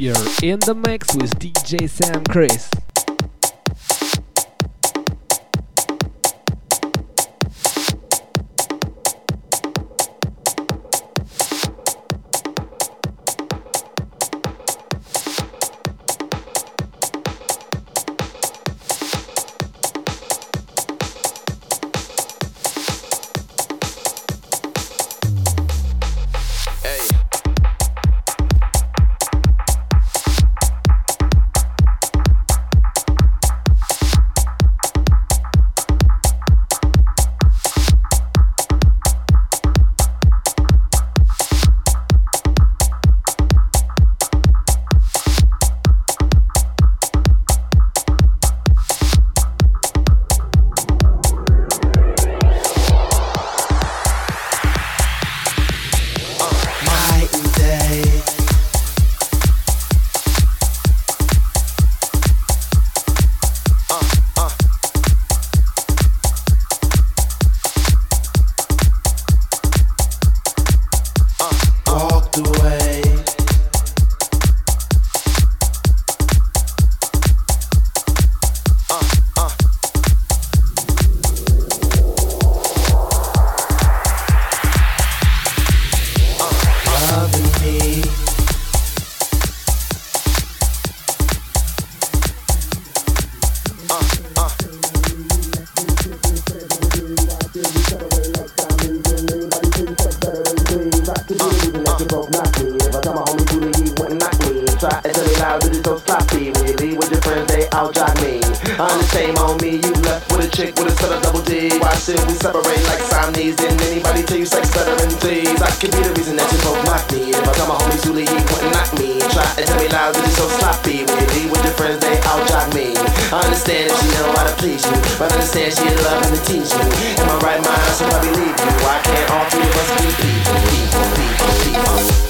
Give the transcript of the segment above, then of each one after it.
You're in the mix with DJ Sam Chris. I'm shame on me. You left with a chick with a set of double D. Why should we separate like Siamese? Didn't anybody tell you sex better than thieves? I could be the reason that you both mocked me. If I tell my homies you leave, he wouldn't knock me. Try to tell me lies, but you so sloppy. When you leave with your friends, they all jock me. I understand that she know how to please you, but I understand she in love and to teach you. In my right mind, I should probably leave you. Why can't all three of us be people? people, people, people?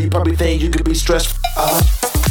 you probably think you could be stressed. Uh-huh.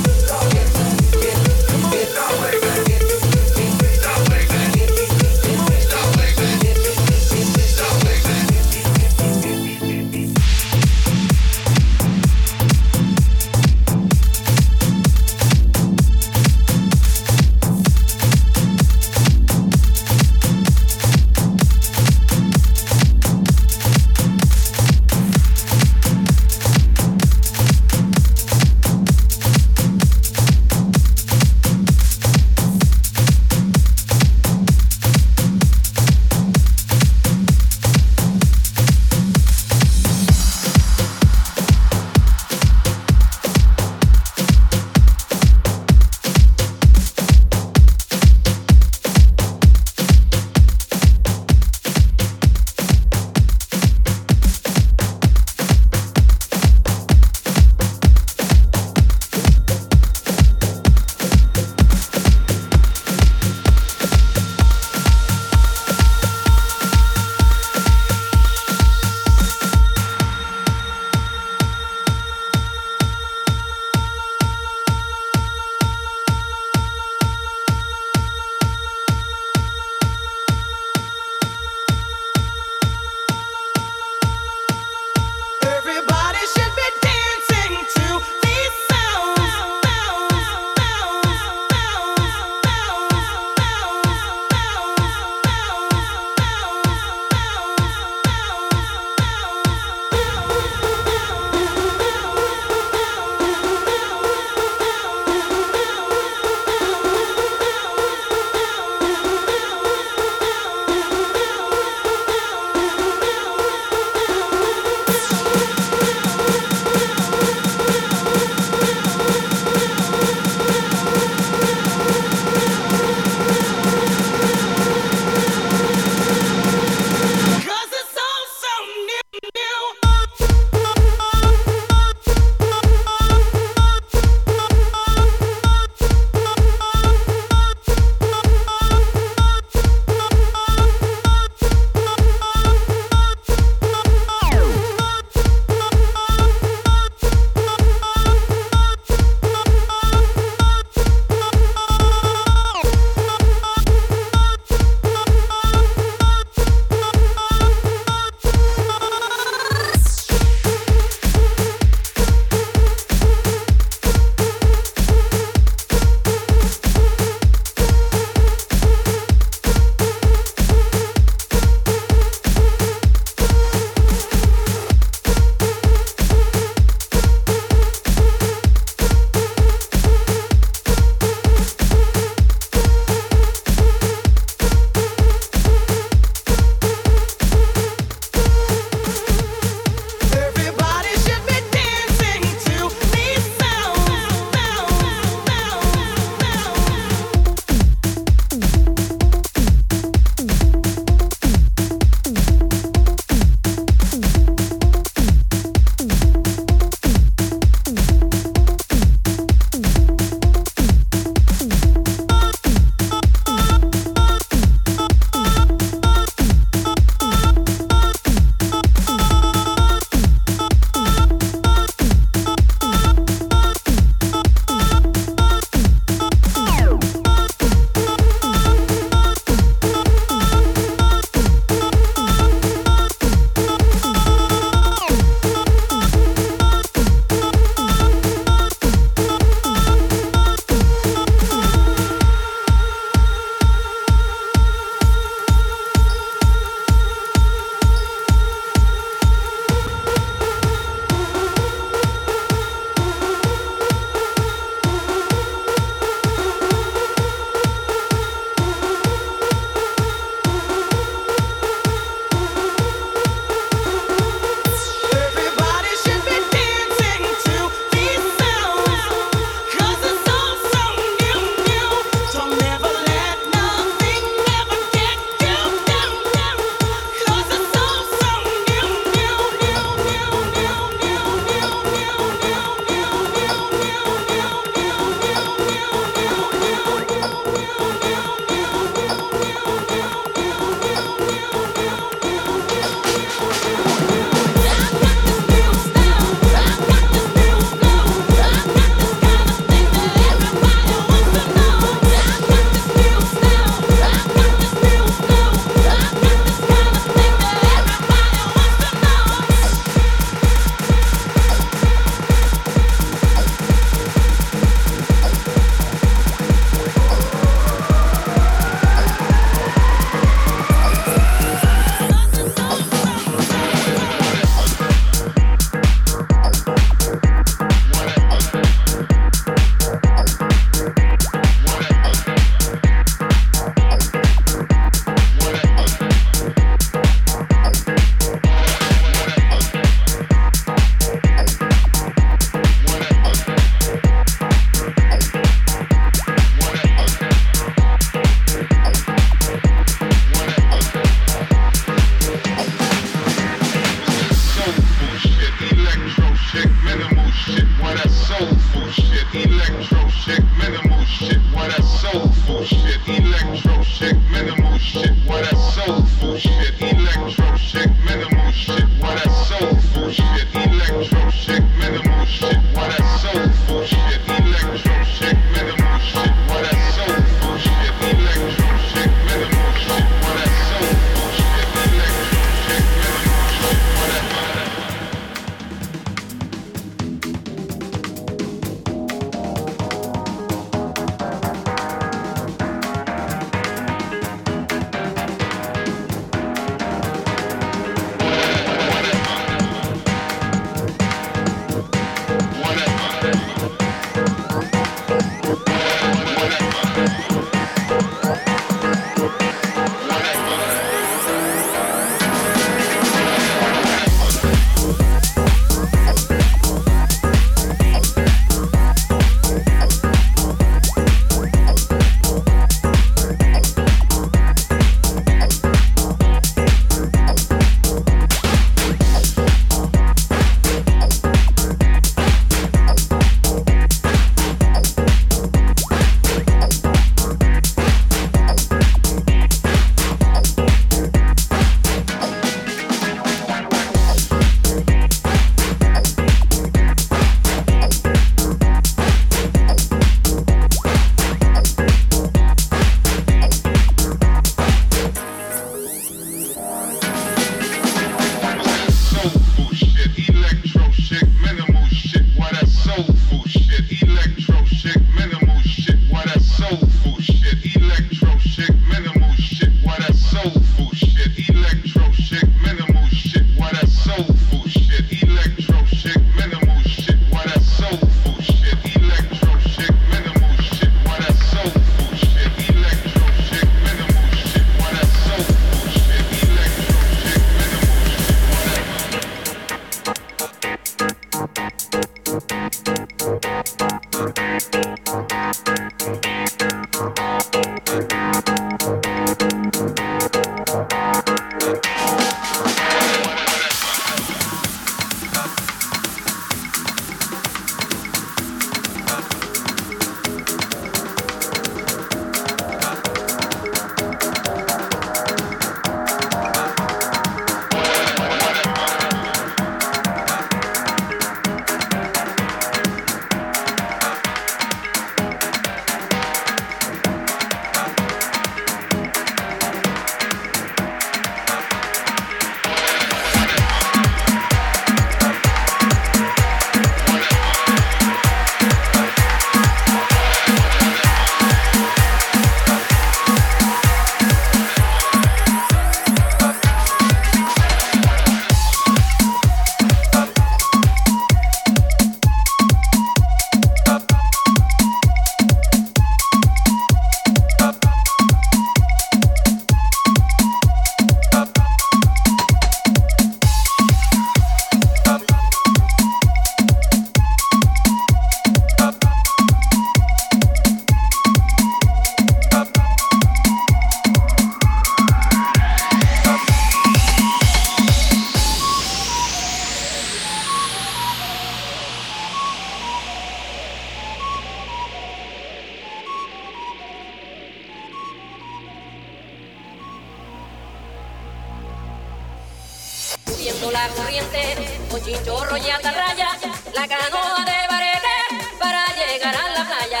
Siguiendo la corriente, con chinchorro y atarraya, la canoa de barete para llegar a la playa.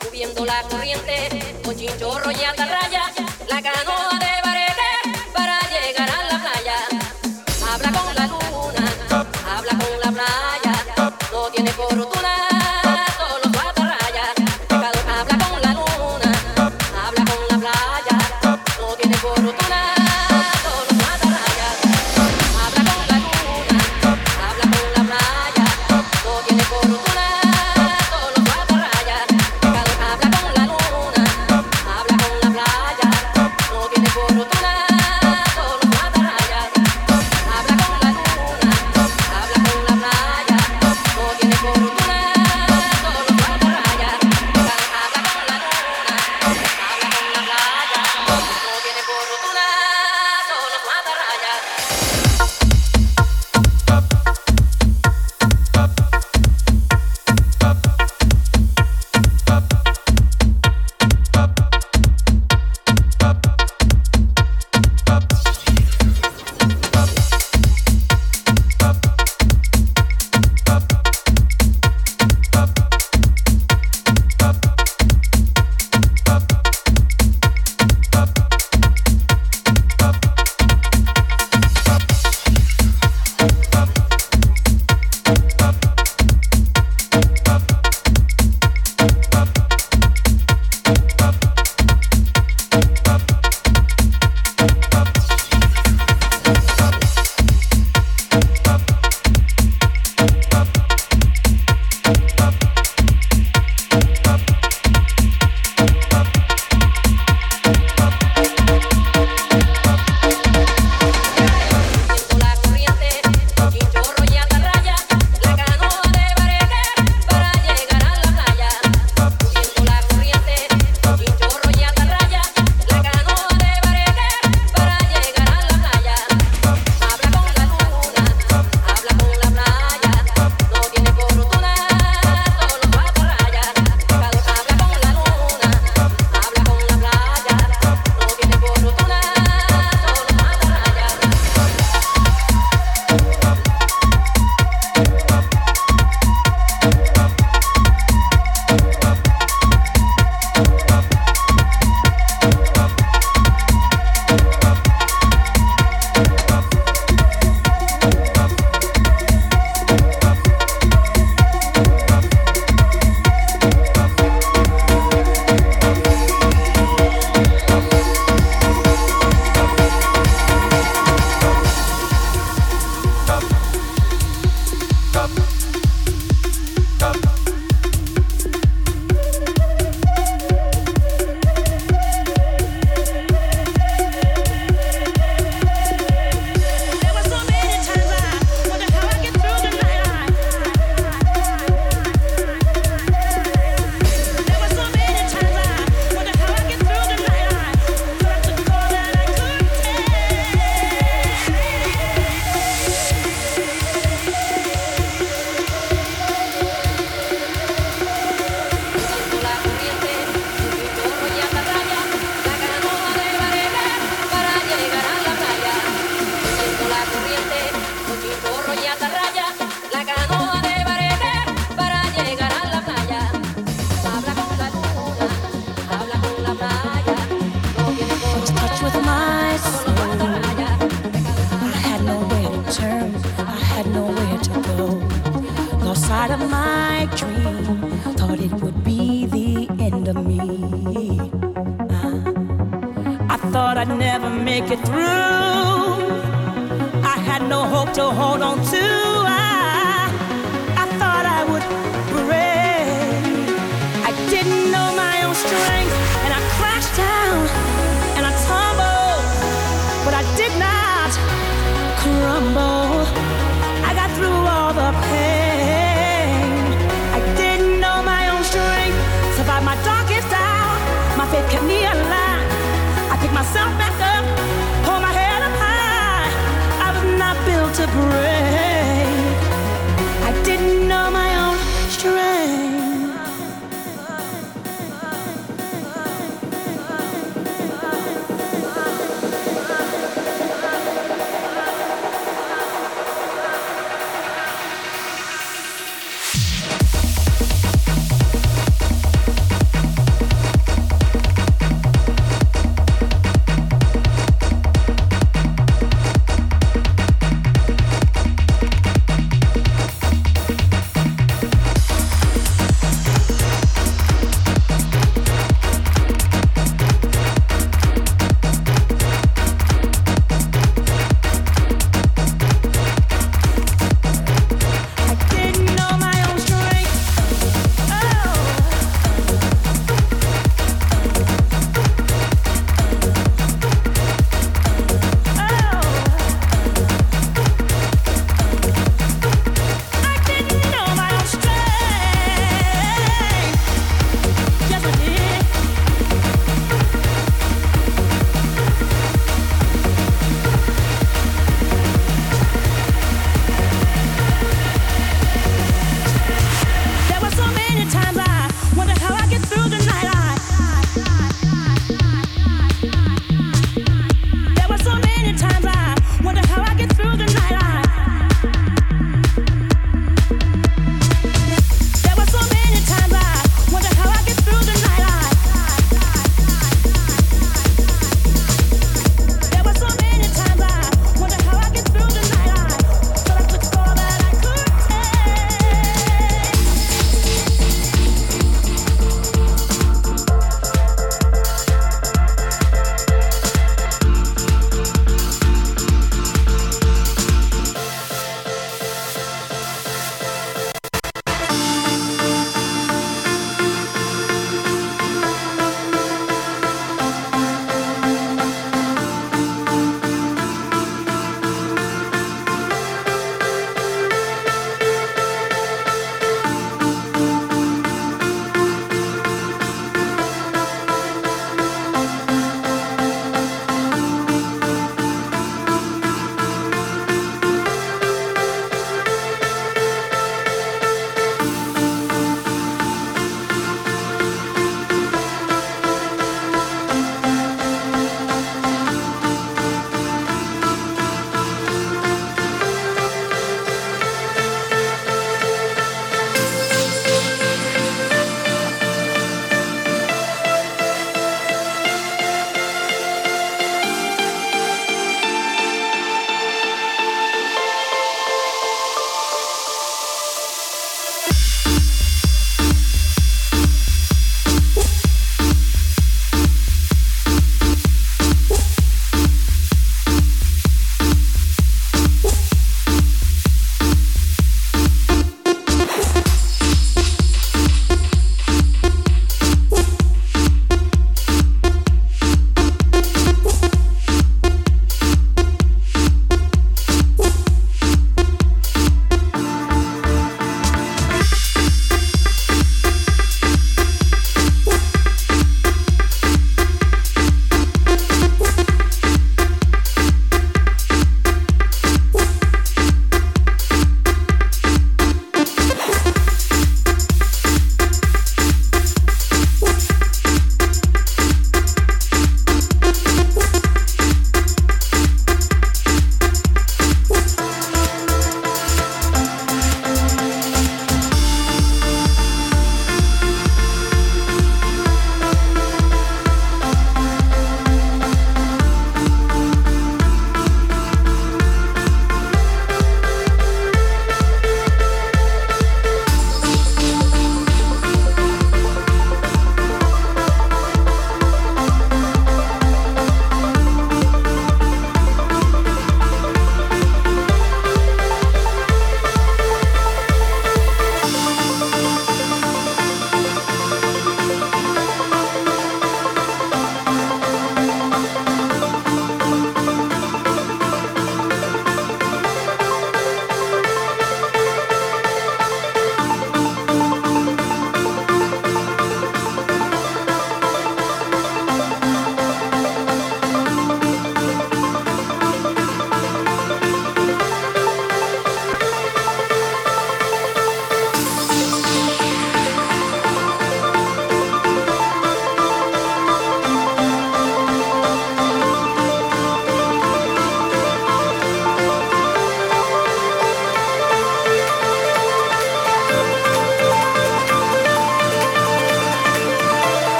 Subiendo la corriente, con chinchorro y atarraya, la canoa de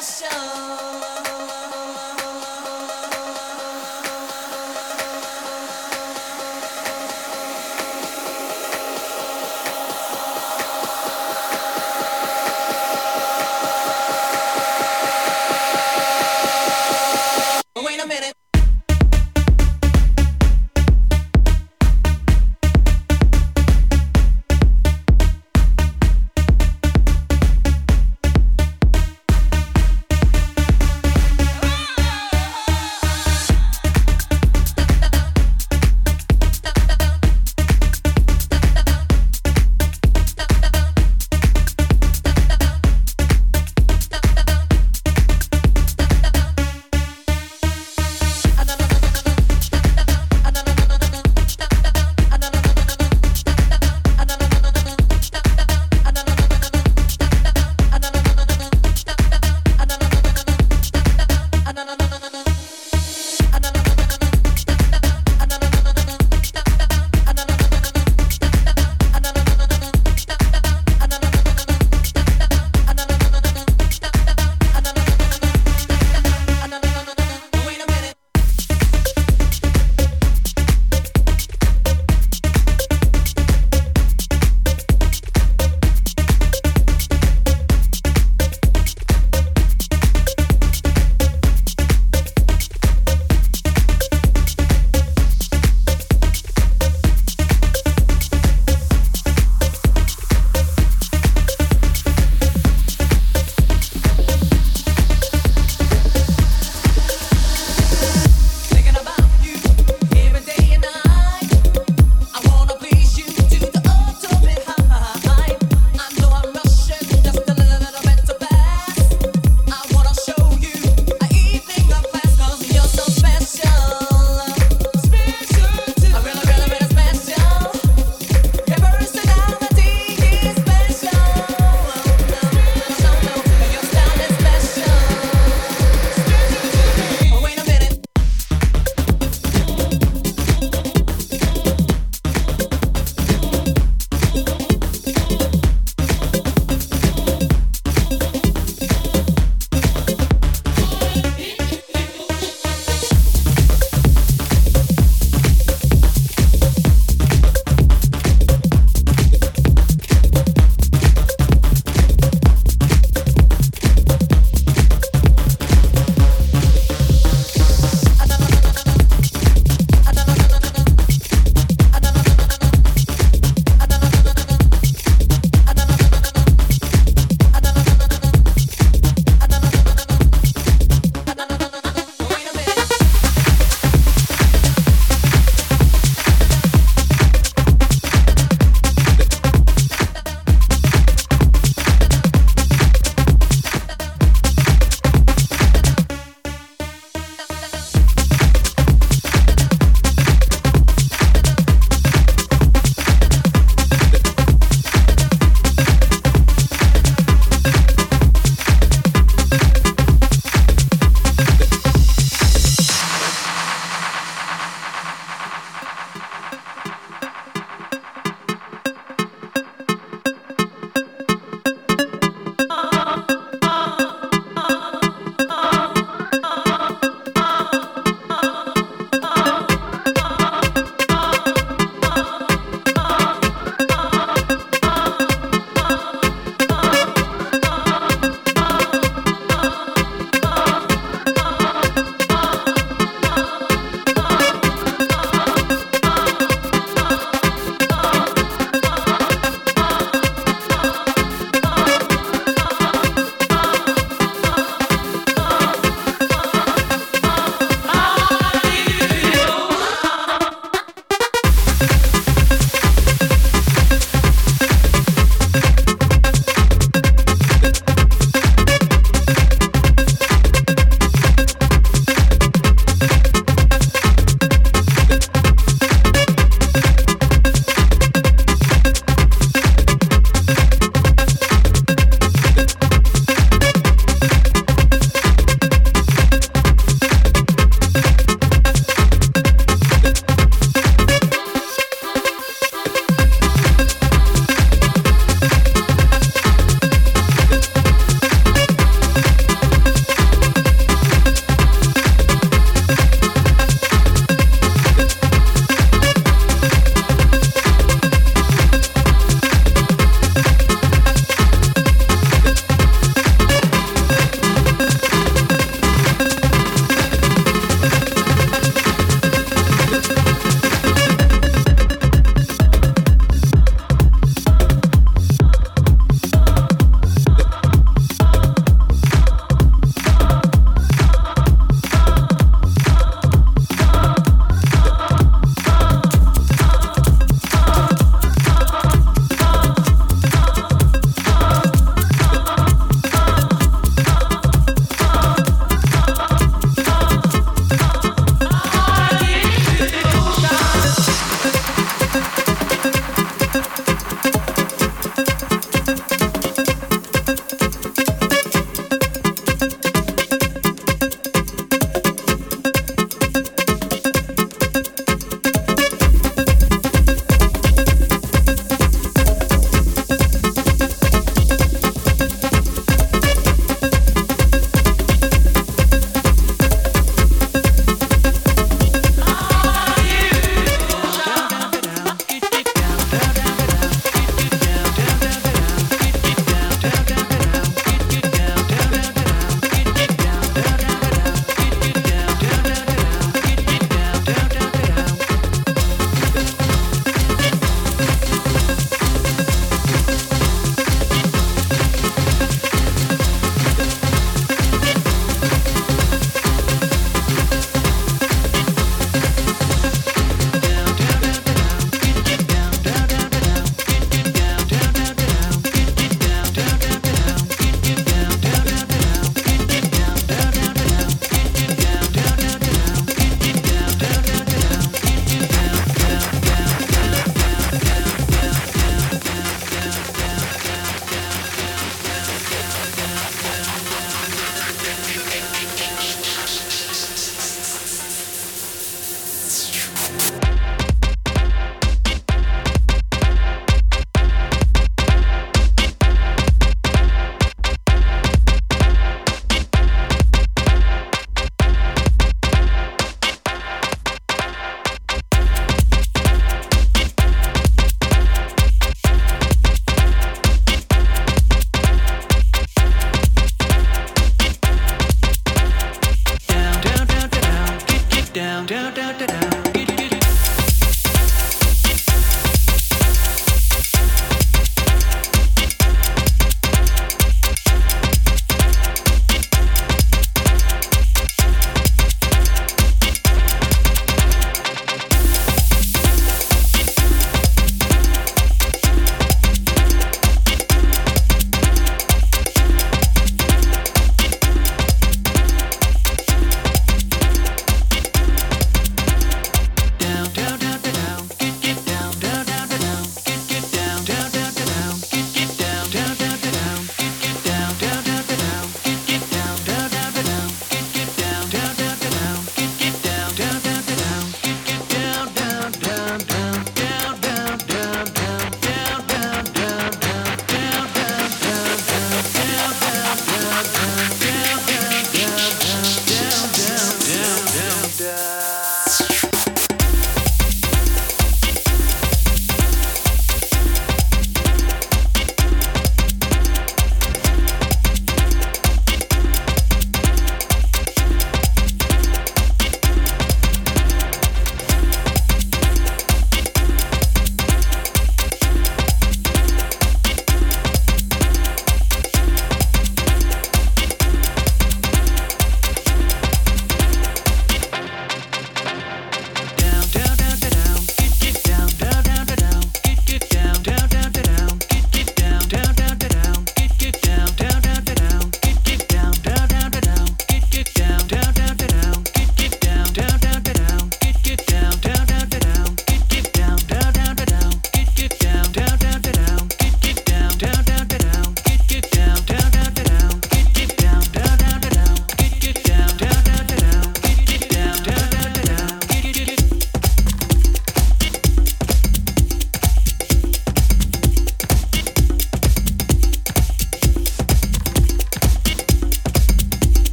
special.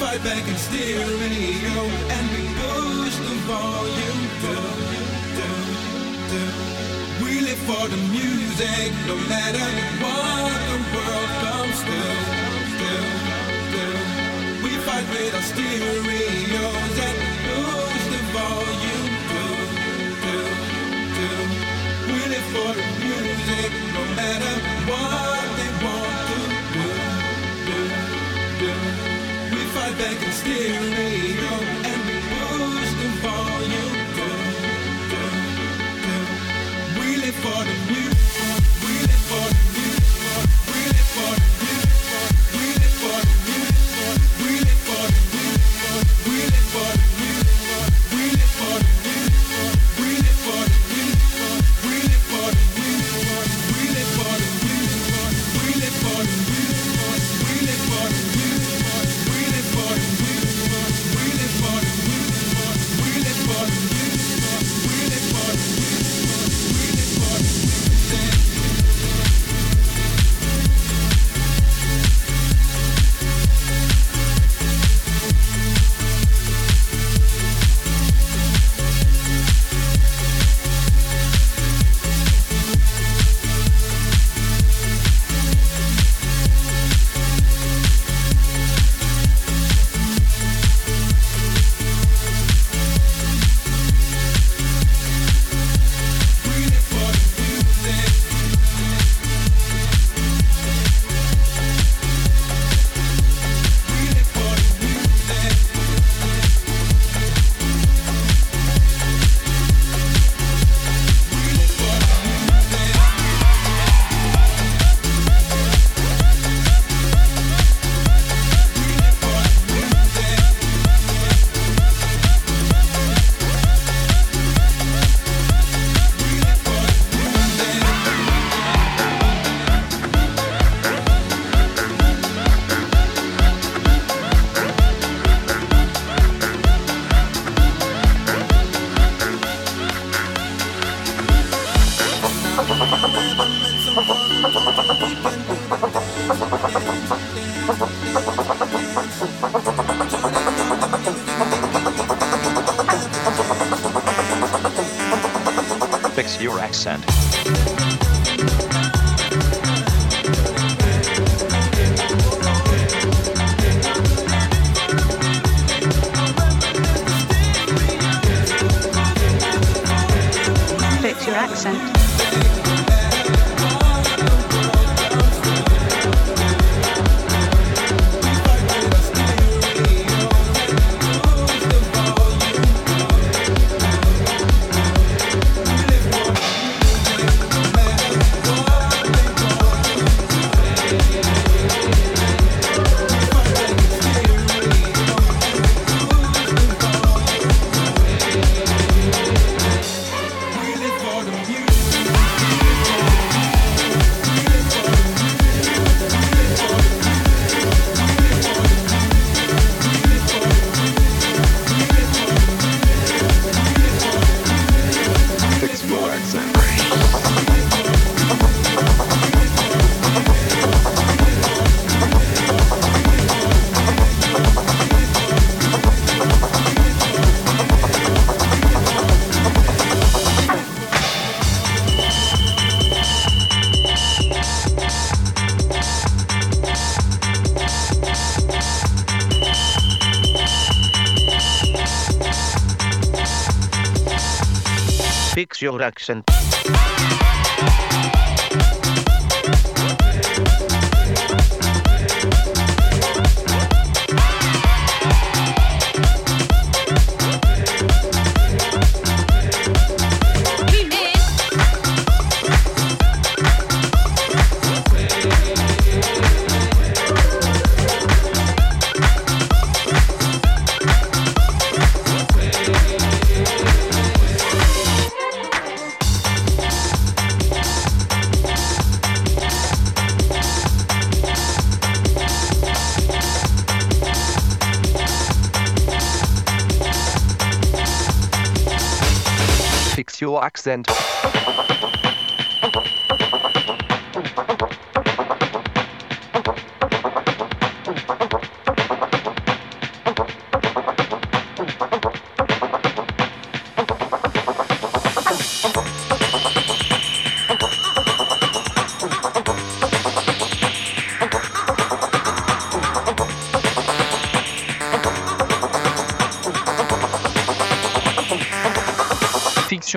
fight back and stereo and we push the volume down, down, down. We live for the music, no matter what the world comes down, down, down. We fight with our stereos and push the volume down, down, down. We live for the music, no matter what. I can steal me. Fix accent.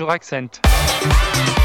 Fix your accent.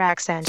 Accent.